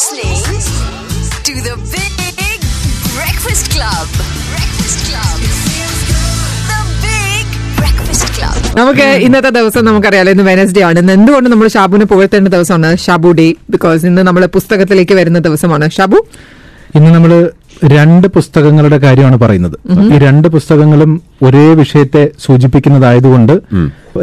listening to the Big Breakfast Club. Breakfast Club. The Big Breakfast Club. നമുക്ക് ഇന്നത്തെ ദിവസം നമുക്കറിയാലോ ഇന്ന് വെനസ്ഡേ ആണ്. ഇന്ന് എന്തുകൊണ്ട് നമ്മൾ ഷാബുവിനെ പുകഴ്ത്തേണ്ട ദിവസമാണ്? ഷാബു ഡേ ബിക്കോസ് ഇന്ന് നമ്മൾ പുസ്തകത്തിലേക്ക് വരുന്ന ദിവസമാണ്. ഷാബു? ഇന്ന് നമ്മൾ രണ്ട് പുസ്തകങ്ങളുടെ കാര്യമാണ് പറയുന്നത്. ഈ രണ്ട് പുസ്തകങ്ങളും ഒരേ വിഷയത്തെ സൂചിപ്പിക്കുന്നതായതുകൊണ്ട്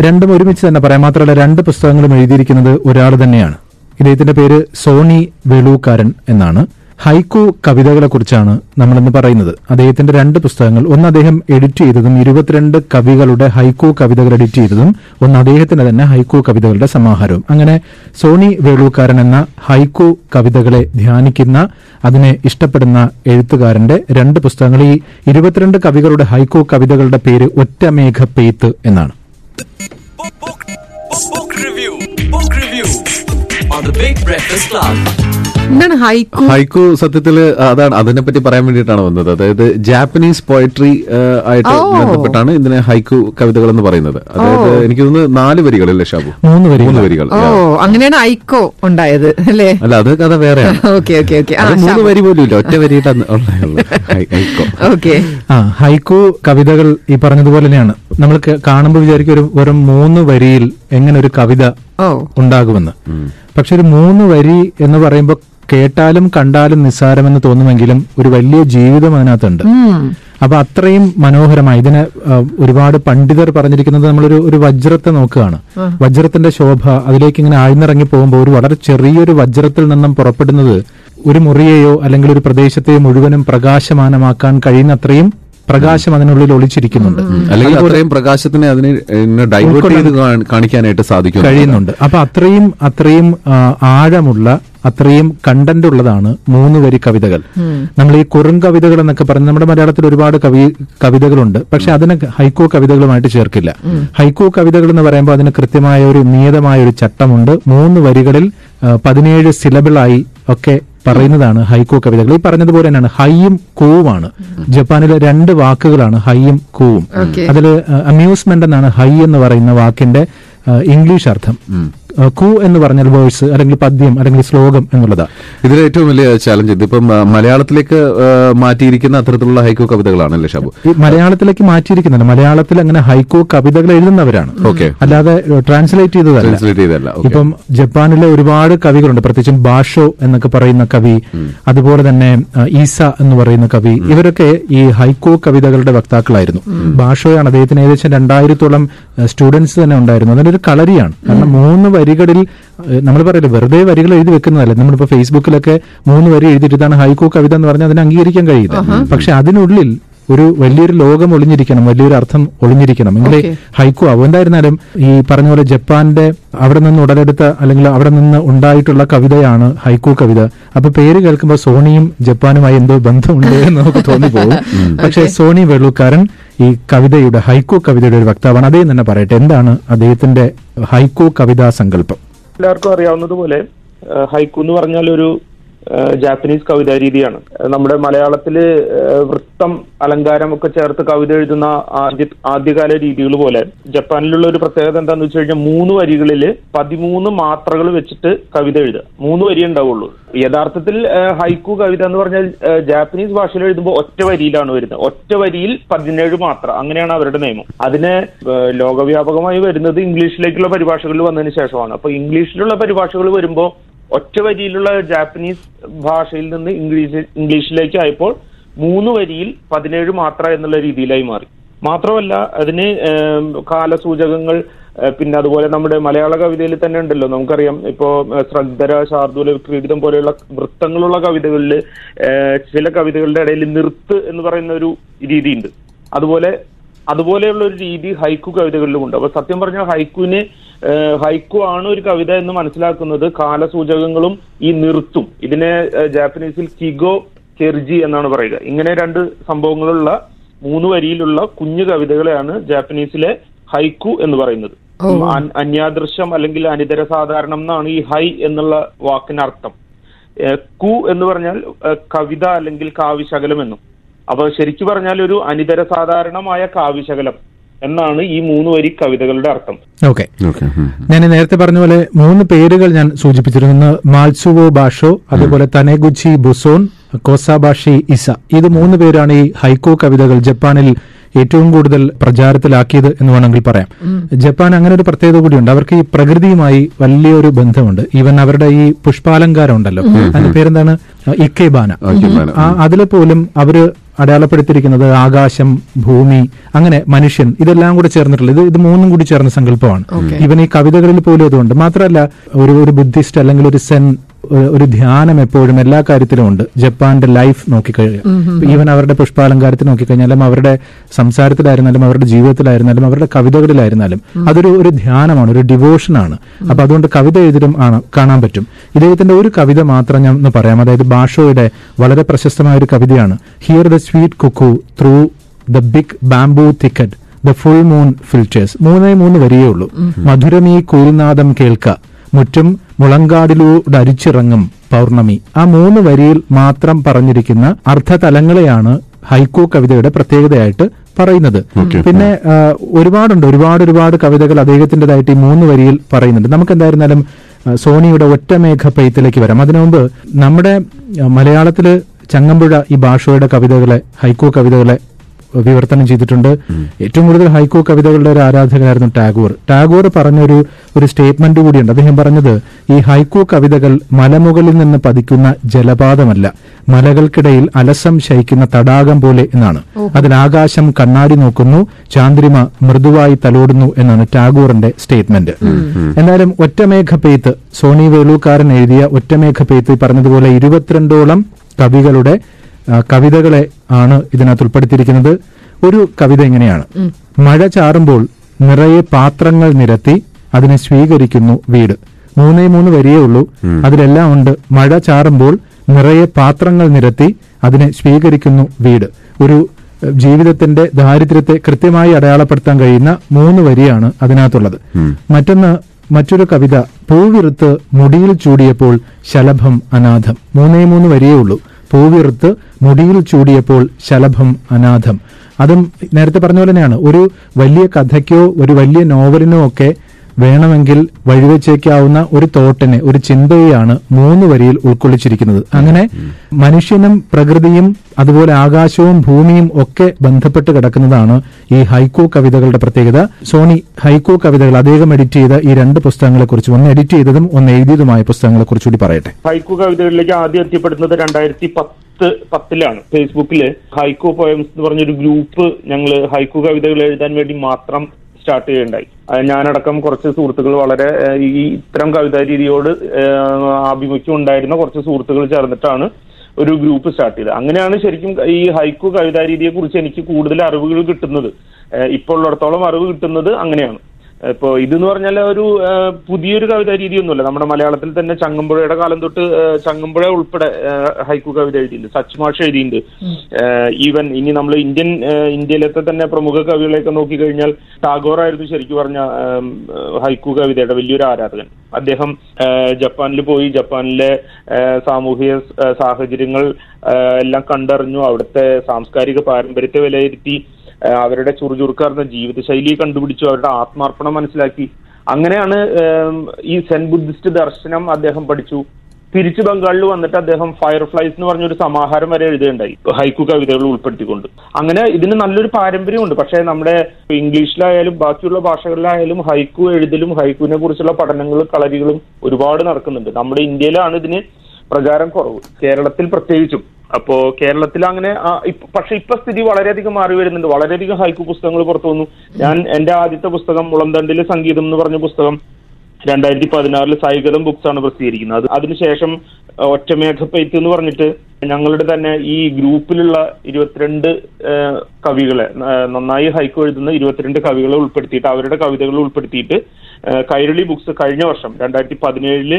രണ്ടും ഒരുമിച്ച് തന്നെ പറയാം. മാത്രമല്ല രണ്ട് പുസ്തകങ്ങളും എഴുതിയിരിക്കുന്നത് ഒരാൾ തന്നെയാണ്. ഇദ്ദേഹത്തിന്റെ പേര് സോണി വെളൂക്കാരൻ എന്നാണ്. ഹൈക്കു കവിതകളെക്കുറിച്ചാണ് നമ്മളിന്ന് പറയുന്നത്. അദ്ദേഹത്തിന്റെ രണ്ട് പുസ്തകങ്ങൾ. ഒന്ന് അദ്ദേഹം എഡിറ്റ് ചെയ്തതും ഇരുപത്തിരണ്ട് കവികളുടെ ഹൈക്കു കവിതകൾ എഡിറ്റ് ചെയ്തതും ഒന്ന് അദ്ദേഹത്തിന്റെ തന്നെ ഹൈക്കു കവിതകളുടെ സമാഹാരവും. അങ്ങനെ സോണി വേളൂക്കാരൻ എന്ന ഹൈക്കു കവിതകളെ ധ്യാനിക്കുന്ന അതിനെ ഇഷ്ടപ്പെടുന്ന എഴുത്തുകാരന്റെ രണ്ട് പുസ്തകങ്ങൾ. ഈ ഇരുപത്തിരണ്ട് കവികളുടെ ഹൈക്കു കവിതകളുടെ പേര് ഒറ്റമേഘ പെയ്ത്ത് എന്നാണ് Book, review. Book review. On the Big Breakfast Club. എന്താണ് ഹൈക്കു? ഹൈക്കു സത്യത്തിൽ അതാണ്. അതിനെ പറ്റി പറയാൻ വേണ്ടിയിട്ടാണ് വന്നത്. അതായത് ജാപ്പനീസ് പോയട്രി ആയിട്ട്. ബന്ധപ്പെട്ടാണ് ഇതിനെ ഹൈക്കു കവിതകൾ എന്ന് പറയുന്നത്. അതായത് എനിക്ക് തോന്നുന്നു നാല് വരികൾ അല്ലേ ഷാബു? മൂന്ന് വരികൾ. മൂന്ന് വരികൾ. ഓ അങ്ങനെയാണ് ഹൈക്കോ ഉണ്ടായത് അല്ലേ? അല്ല അത് കഥ വേറെയാണ്. Okay okay okay. അത് മൂന്ന് വരി പോലും ഇല്ല ഒറ്റ വരിയിട്ടാണ് ഹൈക്കോ. ഓക്കെ. ആ ഹൈക്കു കവിതകൾ ഈ പറഞ്ഞതുപോലെ തന്നെയാണ്. നമ്മൾ കാണുമ്പോൾ വിചാരിക്കും ഒരു വെറും മൂന്ന് വരിയിൽ എങ്ങനെ ഒരു കവിത ഉണ്ടാകുമെന്ന്. പക്ഷെ ഒരു മൂന്ന് വരി എന്ന് പറയുമ്പോൾ കേട്ടാലും കണ്ടാലും നിസ്സാരമെന്ന് തോന്നുമെങ്കിലും ഒരു വലിയ ജീവിതം അതിനകത്തുണ്ട്. അപ്പൊ അത്രയും മനോഹരമായി ഇതിനെ ഒരുപാട് പണ്ഡിതർ പറഞ്ഞിരിക്കുന്നത് നമ്മളൊരു ഒരു വജ്രത്തെ നോക്കുകയാണ്. വജ്രത്തിന്റെ ശോഭ അതിലേക്ക് ഇങ്ങനെ ആഴ്ന്നിറങ്ങി പോകുമ്പോൾ ഒരു വളരെ ചെറിയൊരു വജ്രത്തിൽ നിന്നും പുറപ്പെടുന്നത് ഒരു മുറിയെയോ അല്ലെങ്കിൽ ഒരു പ്രദേശത്തെയോ മുഴുവനും പ്രകാശമാനമാക്കാൻ കഴിയുന്ന പ്രകാശം അതിനുള്ളിൽ ഒളിച്ചിരിക്കുന്നുണ്ട്. അല്ലെങ്കിൽ അത്രയും പ്രകാശത്തിനെ അതിനെ ഡൈവേർട്ട് ചെയ്ത് കാണിക്കാനായിട്ട് സാധിക്കും. കഴിയുന്നുണ്ട്. അപ്പൊ അത്രയും അത്രയും ആഴമുള്ള അത്രയും കണ്ടന്റ് ഉള്ളതാണ് മൂന്ന് വരി കവിതകൾ. നമ്മൾ ഈ കുറും കവിതകൾ എന്നൊക്കെ പറഞ്ഞ് നമ്മുടെ മലയാളത്തിൽ ഒരുപാട് കവി കവിതകളുണ്ട്. പക്ഷെ അതിനെ ഹൈക്കോ കവിതകളുമായിട്ട് ചേർക്കില്ല. ഹൈക്കോ കവിതകൾ എന്ന് പറയുമ്പോൾ അതിന് കൃത്യമായ ഒരു നിയതമായ ഒരു ചട്ടമുണ്ട്. മൂന്ന് വരികളിൽ പതിനേഴ് സിലബിളായി ഒക്കെ പറയുന്നതാണ് ഹൈക്കോ കവിതകൾ. ഈ പറഞ്ഞതുപോലെ തന്നെയാണ് ഹൈയും കൂവുമാണ്. ജപ്പാനിലെ രണ്ട് വാക്കുകളാണ് ഹൈയും കൂവും. അതിൽ അമ്യൂസ്മെന്റ് എന്നാണ് ഹൈ എന്ന് പറയുന്ന വാക്കിന്റെ ഇംഗ്ലീഷ് അർത്ഥം. കൂ എന്ന് പറഞ്ഞാൽ വേഴ്സ് അല്ലെങ്കിൽ പദ്യം അല്ലെങ്കിൽ ശ്ലോകം എന്നുള്ളതാ. ഇതിൽ ഏറ്റവും വലിയ ചാലഞ്ച് ഇതിപ്പം മലയാളത്തിലേക്ക് മാറ്റിയിരിക്കുന്ന അത്തരത്തിലുള്ള ഹൈക്കോ കവിതകളാണല്ലേ ഷാബു? മലയാളത്തിലേക്ക് മാറ്റിയിരിക്കുന്ന മലയാളത്തിൽ അങ്ങനെ ഹൈക്കോ കവിതകൾ എഴുതുന്നവരാണ്. ഓക്കെ. അല്ലാതെ ട്രാൻസ്ലേറ്റ് ചെയ്തതല്ല. ട്രാൻസ്ലേറ്റ് ചെയ്തല്ല ഇപ്പം ജപ്പാനിലെ ഒരുപാട് കവികളുണ്ട്. പ്രത്യേകിച്ചും ബാഷോ എന്നൊക്കെ പറയുന്ന കവി അതുപോലെ തന്നെ ഈസ എന്ന് പറയുന്ന കവി ഇവരൊക്കെ ഈ ഹൈക്കോ കവിതകളുടെ വക്താക്കളായിരുന്നു. ബാഷോയാണ് അദ്ദേഹത്തിന് ഏകദേശം രണ്ടായിരത്തോളം സ്റ്റുഡൻസ് തന്നെ ഉണ്ടായിരുന്നു അതിനൊരു കളരിയാണ്. കാരണം മൂന്ന് വരികളിൽ നമ്മൾ പറയില്ല വെറുതെ വരികൾ എഴുതി വെക്കുന്നതല്ല. നമ്മളിപ്പോ ഫേസ്ബുക്കിലൊക്കെ മൂന്ന് വരി എഴുതിയിട്ട് ഇതാണ് ഹൈക്കോ കവിത എന്ന് പറഞ്ഞാൽ അതിനെ അംഗീകരിക്കാൻ കഴിയില്ല. പക്ഷെ അതിനുള്ളിൽ ഒരു വലിയൊരു ലോകം ഒളിഞ്ഞിരിക്കണം വലിയൊരു അർത്ഥം ഒളിഞ്ഞിരിക്കണം. എങ്കിലേ. ഹൈക്കു ആവും എന്തായിരുന്നാലും ഈ പറഞ്ഞ പോലെ ജപ്പാന്റെ അവിടെ നിന്ന് ഉടലെടുത്ത അല്ലെങ്കിൽ അവിടെ നിന്ന് ഉണ്ടായിട്ടുള്ള കവിതയാണ് ഹൈക്കു കവിത. അപ്പൊ പേര് കേൾക്കുമ്പോൾ സോണിയും ജപ്പാനുമായി എന്തോ ബന്ധമുണ്ട് എന്ന് നമുക്ക് തോന്നിപ്പോകും. പക്ഷെ സോണി വെള്ളൂക്കാരൻ ഈ കവിതയുടെ ഹൈക്കോ കവിതയുടെ ഒരു വക്താവാണ്. അദ്ദേഹം തന്നെ പറയട്ടെ എന്താണ് അദ്ദേഹത്തിന്റെ ഹൈക്കോ കവിതാ സങ്കല്പം? എല്ലാവർക്കും അറിയാവുന്നതുപോലെ ഹൈക്കോ എന്ന് പറഞ്ഞാൽ ഒരു ജാപ്പനീസ് കവിതാ രീതിയാണ്. നമ്മുടെ മലയാളത്തിൽ വൃത്തം അലങ്കാരം ഒക്കെ ചേർത്ത് കവിത എഴുതുന്ന ആദ്യ ആദ്യകാല രീതികൾ പോലെ ജപ്പാനിലുള്ള ഒരു പ്രത്യേകത എന്താന്ന് വെച്ച് കഴിഞ്ഞാൽ മൂന്ന് വരികളിൽ പതിമൂന്ന് മാത്രകൾ വെച്ചിട്ട് കവിത എഴുതുക. മൂന്ന് വരി ഉണ്ടാവുള്ളൂ. യഥാർത്ഥത്തിൽ ഹൈക്കു കവിത എന്ന് പറഞ്ഞാൽ ജാപ്പനീസ് ഭാഷയിൽ എഴുതുമ്പോൾ ഒറ്റ വരിയിലാണ് വരുന്നത്. ഒറ്റ വരിയിൽ പതിനേഴ് മാത്രം. അങ്ങനെയാണ് അവരുടെ നിയമം. അതിന് ലോകവ്യാപകമായി വരുന്നത് ഇംഗ്ലീഷിലേക്കുള്ള പരിഭാഷകളിൽ വന്നതിന് ശേഷമാണ്. അപ്പൊ ഇംഗ്ലീഷിലുള്ള പരിഭാഷകൾ വരുമ്പോൾ ഒറ്റ വരിയിലുള്ള ജാപ്പനീസ് ഭാഷയിൽ നിന്ന് ഇംഗ്ലീഷ് ഇംഗ്ലീഷിലേക്ക് ആയപ്പോൾ മൂന്ന് വരിയിൽ പതിനേഴ് മാത്ര എന്നുള്ള രീതിയിലായി മാറി. മാത്രമല്ല അതിന് കാലസൂചകങ്ങൾ പിന്നെ അതുപോലെ നമ്മുടെ മലയാള കവിതയിൽ തന്നെ ഉണ്ടല്ലോ. നമുക്കറിയാം ഇപ്പോ ശ്രദ്ധര ശാർദൂല വിക്രീഡിതം പോലെയുള്ള വൃത്തങ്ങളുള്ള കവിതകളിൽ ചില കവിതകളുടെ ഇടയിൽ നിർത്ത് എന്ന് പറയുന്ന ഒരു രീതിയുണ്ട്. അതുപോലെ അതുപോലെയുള്ള ഒരു രീതി ഹൈക്കു കവിതകളിലും ഉണ്ട്. അപ്പൊ സത്യം പറഞ്ഞാൽ ഹൈക്കുവിന് ഹൈക്കു ആണ് ഒരു കവിത എന്ന് മനസ്സിലാക്കുന്നത്. കാലസൂചകങ്ങളും ഈ നിർത്തും. ഇതിനെ ജാപ്പനീസിൽ കിഗോ കെർജി എന്നാണ് പറയുക. ഇങ്ങനെ രണ്ട് സംഭവങ്ങളുള്ള മൂന്ന് വരിയിലുള്ള കുഞ്ഞു കവിതകളെയാണ് ജാപ്പനീസിലെ ഹൈക്കു എന്ന് പറയുന്നത്. അന്യാദൃശ്യം അല്ലെങ്കിൽ അനിതര സാധാരണം എന്നാണ് ഈ ഹൈ എന്നുള്ള വാക്കിനർത്ഥം. കു എന്ന് പറഞ്ഞാൽ കവിത അല്ലെങ്കിൽ കാവ്യശകലം എന്നും. അപ്പൊ ശരിക്കു പറഞ്ഞാൽ ഒരു അനിതര സാധാരണമായ കാവ്യശകലം. എന്നാണ് ഈ മൂന്ന് വരി കവിതകളുടെ അർത്ഥം. ഓക്കെ. ഓക്കെ. ഞാൻ നേരത്തെ പറഞ്ഞ പോലെ മൂന്ന് പേരുകൾ ഞാൻ സൂചിപ്പിച്ചിരുന്നു. മാൽസുവോ ബാഷോ അതുപോലെ തനേഗുച്ചി ബുസോൺ കോസാബാഷി ഇസ. ഇത് മൂന്ന് പേരാണ് ഈ ഹൈക്കോ കവിതകൾ ജപ്പാനിൽ ഏറ്റവും കൂടുതൽ പ്രചാരത്തിലാക്കിയത് എന്ന് വേണമെങ്കിൽ പറയാം. ജപ്പാൻ അങ്ങനെ ഒരു പ്രത്യേകത കൂടിയുണ്ട്. അവർക്ക് ഈ പ്രകൃതിയുമായി വലിയൊരു ബന്ധമുണ്ട്. ഈവൻ അവരുടെ ഈ പുഷ്പാലങ്കാരം ഉണ്ടല്ലോ അതിന്റെ പേരെന്താണ്? ഇക്കേബാന അതിൽ പോലും അവർ അടയാളപ്പെടുത്തിയിരിക്കുന്നത് ആകാശം ഭൂമി അങ്ങനെ മനുഷ്യൻ ഇതെല്ലാം കൂടെ ചേർന്നിട്ടുള്ള ഇത് ഇത് മൂന്നും കൂടി ചേർന്ന സങ്കല്പമാണ്. ഇവൻ ഈ കവിതകളിൽ പോലും അതുകൊണ്ട് മാത്രമല്ല ഒരു ഒരു ബുദ്ധിസ്റ്റ് അല്ലെങ്കിൽ ഒരു സെൻ ഒരു- ഒരു ധ്യാനം എപ്പോഴും എല്ലാ കാര്യത്തിലും ഉണ്ട്. ജപ്പാന്റെ ലൈഫ് നോക്കിക്കഴിഞ്ഞാൽ. ഈവൻ അവരുടെ പുഷ്പാലങ്കാരത്തിൽ നോക്കിക്കഴിഞ്ഞാലും അവരുടെ സംസാരത്തിലായിരുന്നാലും അവരുടെ ജീവിതത്തിലായിരുന്നാലും അവരുടെ കവിതകളിലായിരുന്നാലും അതൊരു ഒരു ധ്യാനമാണ് ഒരു ഡിവോഷനാണ് അപ്പൊ അതുകൊണ്ട് കവിത എഴുതിലും ആണ് കാണാൻ പറ്റും. ഇദ്ദേഹത്തിന്റെ ഒരു കവിത മാത്രം ഞാൻ ഒന്ന് പറയാം. അതായത് ബാഷോയുടെ വളരെ പ്രശസ്തമായ ഒരു കവിതയാണ്. Here the sweet cuckoo through the big bamboo thicket the full moon filters മൂന്നേ മൂന്ന് വരിയേ ഉള്ളൂ മധുരമീ കുയിൽനാദം കേൾക്ക. മുറ്റും മുളങ്കാടിലൂടെ അരിച്ചിറങ്ങും പൗർണമി. ആ മൂന്ന് വരിയിൽ മാത്രം പറഞ്ഞിരിക്കുന്ന അർത്ഥതലങ്ങളെയാണ് ഹൈക്കോ കവിതയുടെ പ്രത്യേകതയായിട്ട് പറയുന്നത്. പിന്നെ ഒരുപാടുണ്ട്. ഒരുപാട് ഒരുപാട് കവിതകൾ അദ്ദേഹത്തിന്റെതായിട്ട് ഈ മൂന്ന് വരിയിൽ പറയുന്നുണ്ട്. നമുക്ക് എന്തായിരുന്നാലും സോണിയുടെ ഒറ്റമേഘ പെയ്ത്തിലേക്ക് വരാം. അതിനു മുമ്പ് നമ്മുടെ ആ, മലയാളത്തിൽ ചങ്ങമ്പുഴ ഈ ഭാഷയുടെ കവിതകളെ ഹൈക്കോ കവിതകളെ വിവർത്തനം ചെയ്തിട്ടുണ്ട്. ഏറ്റവും കൂടുതൽ ഹൈക്കോ കവിതകളുടെ ഒരു ആരാധകനായിരുന്നു ടാഗോർ. ടാഗോർ പറഞ്ഞൊരു ഒരു സ്റ്റേറ്റ്മെന്റ് കൂടിയുണ്ട്. അദ്ദേഹം പറഞ്ഞത് ഈ ഹൈക്കോ കവിതകൾ മലമുകളിൽ നിന്ന് പതിക്കുന്ന ജലപാതമല്ല. മലകൾക്കിടയിൽ അലസം ശയിക്കുന്ന തടാകം പോലെ എന്നാണ്. അതിൽ ആകാശം കണ്ണാടി നോക്കുന്നു ചാന്ദ്രിമ മൃദുവായി തലോടുന്നു എന്നാണ് ടാഗോറിന്റെ സ്റ്റേറ്റ്മെന്റ്. എന്നാലും ഒറ്റമേഘ പെയ്ത്ത് സോണി വേളൂക്കാരൻ എഴുതിയ ഒറ്റമേഘ പെയ്ത്ത് പറഞ്ഞതുപോലെ ഇരുപത്തിരണ്ടോളം കവികളുടെ കവിതകളെ ആണ് ഇതിനകത്ത് ഉൾപ്പെടുത്തിയിരിക്കുന്നത്. ഒരു കവിത എങ്ങനെയാണ് മഴ ചാറുമ്പോൾ നിറയെ പാത്രങ്ങൾ നിരത്തി അതിനെ സ്വീകരിക്കുന്നു വീട്. മൂന്നേ മൂന്ന് വരിയേ ഉള്ളൂ. അതിലെല്ലാം ഉണ്ട്. മഴ ചാറുമ്പോൾ നിറയെ പാത്രങ്ങൾ നിരത്തി അതിനെ സ്വീകരിക്കുന്നു വീട്. ഒരു ജീവിതത്തിന്റെ ദാരിദ്ര്യത്തെ കൃത്യമായി അടയാളപ്പെടുത്താൻ കഴിയുന്ന മൂന്ന് വരിയാണ് അതിനകത്തുള്ളത്. മറ്റൊന്ന് മറ്റൊരു കവിത പൂവിറുത്ത് മുടിയിൽ ചൂടിയപ്പോൾ ശലഭം അനാഥം. മൂന്നേ മൂന്ന് വരിയേ ഉള്ളൂ. പൂവിറുത്ത് മുടിയിൽ ചൂടിയപ്പോൾ ശലഭം അനാഥം. അതും നേരത്തെ പറഞ്ഞ പോലെ തന്നെയാണ്. ഒരു വലിയ കഥയ്ക്കോ ഒരു വലിയ നോവലിനോ ഒക്കെ വേണമെങ്കിൽ വഴിവെച്ചേക്കാവുന്ന ഒരു തോട്ടിനെ ഒരു ചിന്തയെയാണ് മൂന്ന് വരിയിൽ ഉൾക്കൊള്ളിച്ചിരിക്കുന്നത്. അങ്ങനെ മനുഷ്യനും പ്രകൃതിയും അതുപോലെ ആകാശവും ഭൂമിയും ഒക്കെ ബന്ധപ്പെട്ട് കിടക്കുന്നതാണ് ഈ ഹൈക്കോ കവിതകളുടെ പ്രത്യേകത. സോണി ഹൈക്കോ കവിതകൾ അദ്ദേഹം എഡിറ്റ് ചെയ്ത ഈ രണ്ട് പുസ്തകങ്ങളെ കുറിച്ച് ഒന്ന് എഡിറ്റ് ചെയ്തതും ഒന്ന് എഴുതിയതുമായ പുസ്തകങ്ങളെ കുറിച്ച് കൂടി പറയട്ടെ. ഹൈക്കോ കവിതകളിലേക്ക് ആദ്യം എത്തിപ്പെടുന്നത് രണ്ടായിരത്തി പത്ത് പത്തിലാണ്. ഫേസ്ബുക്കിൽ ഹൈക്കോ പോയംസ് എന്ന് പറഞ്ഞൊരു ഗ്രൂപ്പ് ഞങ്ങൾ ഹൈക്കോ കവിതകൾ എഴുതാൻ വേണ്ടി മാത്രം സ്റ്റാർട്ട് ചെയ്യണ്ടായി. ഞാനടക്കം കുറച്ച് സുഹൃത്തുക്കൾ വളരെ ഈ ഇത്തരം കവിതാ രീതിയോട് ആഭിമുഖ്യം ഉണ്ടായിരുന്ന കുറച്ച് സുഹൃത്തുക്കൾ ചേർന്നിട്ടാണ് ഒരു ഗ്രൂപ്പ് സ്റ്റാർട്ട് ചെയ്തത്. അങ്ങനെയാണ് ശരിക്കും ഈ ഹൈക്കു കവിതാ രീതിയെ കുറിച്ച് എനിക്ക് കൂടുതൽ അറിവുകൾ കിട്ടുന്നത്. ഇപ്പോൾ ഉള്ളിടത്തോളം അറിവ് കിട്ടുന്നത് അങ്ങനെയാണ്. ഇപ്പോ ഇതെന്ന് പറഞ്ഞാൽ ഒരു പുതിയൊരു കവിതാ രീതിയൊന്നുമല്ല. നമ്മുടെ മലയാളത്തിൽ തന്നെ ചങ്ങമ്പുഴയുടെ കാലം തൊട്ട് ചങ്ങമ്പുഴ ഉൾപ്പെടെ ഹൈക്കു കവിത എഴുതിയിട്ടുണ്ട്. സച്ച് മാഷ് എഴുതിയിട്ടുണ്ട് ഈവൻ ഇനി നമ്മൾ ഇന്ത്യൻ ഇന്ത്യയിലത്തെ തന്നെ പ്രമുഖ കവികളെയൊക്കെ നോക്കിക്കഴിഞ്ഞാൽ ടാഗോർ ആയിരുന്നു ശരിക്കും പറഞ്ഞ ഹൈക്കു കവിതയുടെ വലിയൊരു ആരാധകൻ. അദ്ദേഹം ജപ്പാനിൽ പോയി ജപ്പാനിലെ സാമൂഹിക സാഹചര്യങ്ങൾ എല്ലാം കണ്ടറിഞ്ഞു. അവിടുത്തെ സാംസ്കാരിക പാരമ്പര്യത്തെ വിലയിരുത്തി അവരുടെ ചുറുചുറുക്കാർന്ന ജീവിതശൈലി കണ്ടുപിടിച്ചു അവരുടെ ആത്മാർപ്പണം മനസ്സിലാക്കി. അങ്ങനെയാണ് ഈ സെൻ ബുദ്ധിസ്റ്റ് ദർശനം അദ്ദേഹം പഠിച്ചു. തിരിച്ചു ബംഗാളിൽ വന്നിട്ട് അദ്ദേഹം ഫയർഫ്ലൈസ് എന്ന് പറഞ്ഞൊരു സമാഹാരം വരെ എഴുതുകയുണ്ടായി ഹൈക്കു കവിതകൾ ഉൾപ്പെടുത്തിക്കൊണ്ട്. അങ്ങനെ ഇതിന് നല്ലൊരു പാരമ്പര്യമുണ്ട്. പക്ഷേ നമ്മുടെ ഇംഗ്ലീഷിലായാലും ബാക്കിയുള്ള ഭാഷകളിലായാലും ഹൈക്കു എഴുതലും ഹൈക്കുവിനെ കുറിച്ചുള്ള പഠനങ്ങളും കളരികളും ഒരുപാട് നടക്കുന്നുണ്ട്. നമ്മുടെ ഇന്ത്യയിലാണ് ഇതിന് പ്രചാരം കുറവ്. കേരളത്തിൽ പ്രത്യേകിച്ചും. അപ്പോ കേരളത്തിൽ അങ്ങനെ പക്ഷെ ഇപ്പൊ സ്ഥിതി വളരെയധികം മാറി വരുന്നുണ്ട്. വളരെയധികം ഹൈക്കു പുസ്തകങ്ങൾ പുറത്തു വന്നു. ഞാൻ എന്റെ ആദ്യത്തെ പുസ്തകം മുളന്തണ്ടിലെ സംഗീതം എന്ന് പറഞ്ഞ പുസ്തകം രണ്ടായിരത്തി പതിനാറിൽ സൈഗതം ബുക്സ് ആണ് പ്രസിദ്ധീകരിക്കുന്നത്. അത് അതിനുശേഷം ഒറ്റമേഘപ്പെയ്ത്ത് എന്ന് പറഞ്ഞിട്ട് ഞങ്ങളുടെ തന്നെ ഈ ഗ്രൂപ്പിലുള്ള ഇരുപത്തിരണ്ട് കവികളെ നന്നായി ഹൈക്കു എഴുതുന്ന ഇരുപത്തിരണ്ട് കവികളെ ഉൾപ്പെടുത്തിയിട്ട് അവരുടെ കവിതകൾ ഉൾപ്പെടുത്തിയിട്ട് കൈരളി ബുക്സ് കഴിഞ്ഞ വർഷം രണ്ടായിരത്തി പതിനേഴിൽ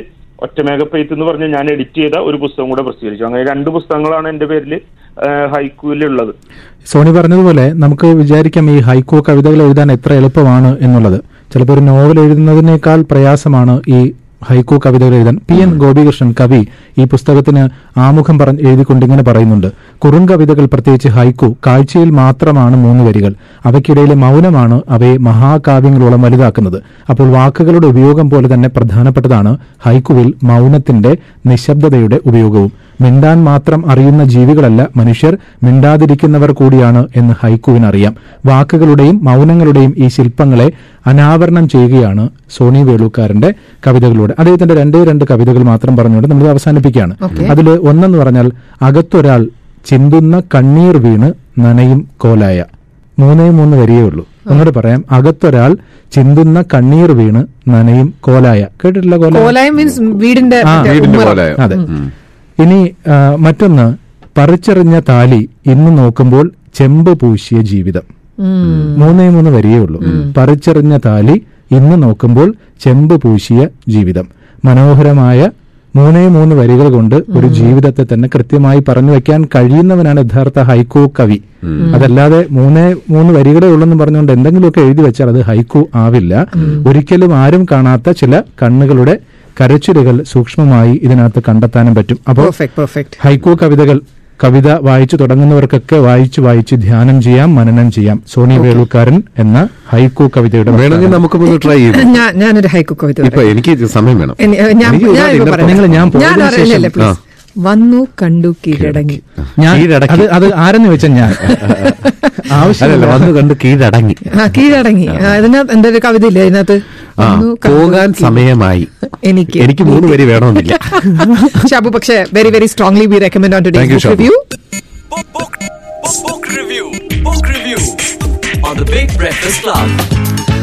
ഒറ്റമേഘപ്പെയ്ത്ത് എന്ന് പറഞ്ഞ് ഞാൻ എഡിറ്റ് ചെയ്ത ഒരു പുസ്തകം കൂടെ പ്രസിദ്ധീകരിച്ചു. അങ്ങനെ രണ്ട് പുസ്തകങ്ങളാണ് എന്റെ പേരിൽ ഹൈക്കുവിലുള്ളത്. സോണി പറഞ്ഞതുപോലെ നമുക്ക് വിചാരിക്കാം ഈ ഹൈക്കു കവിതകൾ എഴുതാൻ എത്ര എളുപ്പമാണ് എന്നുള്ളത്. ചിലപ്പോൾ ഒരു നോവൽ എഴുതുന്നതിനേക്കാൾ പ്രയാസമാണ് ഈ ഹൈക്കു കവിതകൾ എഴുതാൻ. പി എൻ ഗോപികൃഷ്ണൻ കവി ഈ പുസ്തകത്തിന് ആമുഖം പറഞ്ഞ് എഴുതിക്കൊണ്ട് ഇങ്ങനെ പറയുന്നുണ്ട് കുറുങ്കവിതകൾ പ്രത്യേകിച്ച് ഹൈക്കു കാഴ്ചയിൽ മാത്രമാണ് മൂന്ന് വരികൾ. അവയ്ക്കിടയിലെ മൗനമാണ് അവയെ മഹാകാവ്യങ്ങളോളം വലുതാക്കുന്നത്. അപ്പോൾ വാക്കുകളുടെ ഉപയോഗം പോലെ തന്നെ പ്രധാനപ്പെട്ടതാണ് ഹൈക്കുവിൽ മൗനത്തിന്റെ നിശബ്ദതയുടെ ഉപയോഗവും. മിണ്ടാൻ മാത്രം അറിയുന്ന ജീവികളല്ല മനുഷ്യർ മിണ്ടാതിരിക്കുന്നവർ കൂടിയാണ് എന്ന് ഹൈക്കുവിനറിയാം. വാക്കുകളുടെയും മൗനങ്ങളുടെയും ഈ ശില്പങ്ങളെ അനാവരണം ചെയ്യുകയാണ് സോണി വേളൂക്കാരന്റെ കവിതകളോട്. അദ്ദേഹത്തിന്റെ രണ്ടേ രണ്ട് കവിതകൾ മാത്രം പറഞ്ഞുകൊണ്ട് നമ്മൾ അവസാനിപ്പിക്കുകയാണ്. അതിൽ ഒന്നെന്ന് പറഞ്ഞാൽ അകത്തൊരാൾ ചിന്തുന്ന കണ്ണീർ വീണ് നനയും കോലായ. മൂന്നേ മൂന്ന് വരിയേ ഉള്ളൂ. ഒന്നുകൂടെ പറയാം. അകത്തൊരാൾ ചിന്തുന്ന കണ്ണീർ വീണ് നനയും കോലായ. കേട്ടിട്ടില്ല കോലായ? കോലായം മീൻസ് വീടിന്റെ അതെ. ഇനി മറ്റൊന്ന് പറിച്ചെറിഞ്ഞ താലി ഇന്ന് നോക്കുമ്പോൾ ചെമ്പ് പൂശിയ ജീവിതം. മൂന്നേ മൂന്ന് വരിയേ ഉള്ളൂ. പറിച്ചെറിഞ്ഞ താലി ഇന്ന് നോക്കുമ്പോൾ ചെമ്പ് പൂശിയ ജീവിതം. മനോഹരമായ മൂന്നേ മൂന്ന് വരികൾ കൊണ്ട് ഒരു ജീവിതത്തെ തന്നെ കൃത്യമായി പറഞ്ഞു വെക്കാൻ കഴിയുന്നവനാണ് യഥാർത്ഥ ഹൈക്കോ കവി. അതല്ലാതെ മൂന്നേ മൂന്ന് വരികളെ ഉള്ളെന്ന് പറഞ്ഞുകൊണ്ട് എന്തെങ്കിലുമൊക്കെ എഴുതി വെച്ചാൽ അത് ഹൈക്കു ആവില്ല. ഒരിക്കലും ആരും കാണാത്ത ചില കണ്ണുകളുടെ കരച്ചിലുകൾ സൂക്ഷ്മമായി ഇതിനകത്ത് കണ്ടെത്താനും പറ്റും. അപ്പോൾ ഹൈക്കോ പെർഫെക്റ്റ് ഹൈക്കു കവിതകൾ കവിത വായിച്ചു തുടങ്ങുന്നവർക്കൊക്കെ വായിച്ചു വായിച്ച് ധ്യാനം ചെയ്യാം മനനം ചെയ്യാം. സോണി വേളുക്കാരൻ എന്ന ഹൈക്കോ കവിതയുടെ വേണമെങ്കിൽ നമുക്കൊന്ന് ട്രൈ ചെയ്യാം ഞാൻ ഞാനൊരു ഹൈക്കോ കവിത ഇപ്പൊ എനിക്ക് സമയം വേണം. ഞാൻ ഞാൻ വന്നു കണ്ടു കീഴടങ്ങി. ഞാൻ അത് അത് ആരെന്ന് വെച്ചാൽ ഞാൻ. ആവശ്യമല്ല. ആവശ്യമില്ല കണ്ടു കീഴടങ്ങി. ആ കീഴടങ്ങി. അതിനകത്ത് എന്റെ ഒരു കവിത ഇല്ലേ വന്നു കണ്ടു പോകാൻ സമയമായി. എനിക്ക്. എനിക്ക് മൂന്ന് വരി വേണമെന്നില്ല. ഷാബു പക്ഷേ very very strongly we recommend on today review Book, book, book, book review. Book review. On the Big Breakfast Club.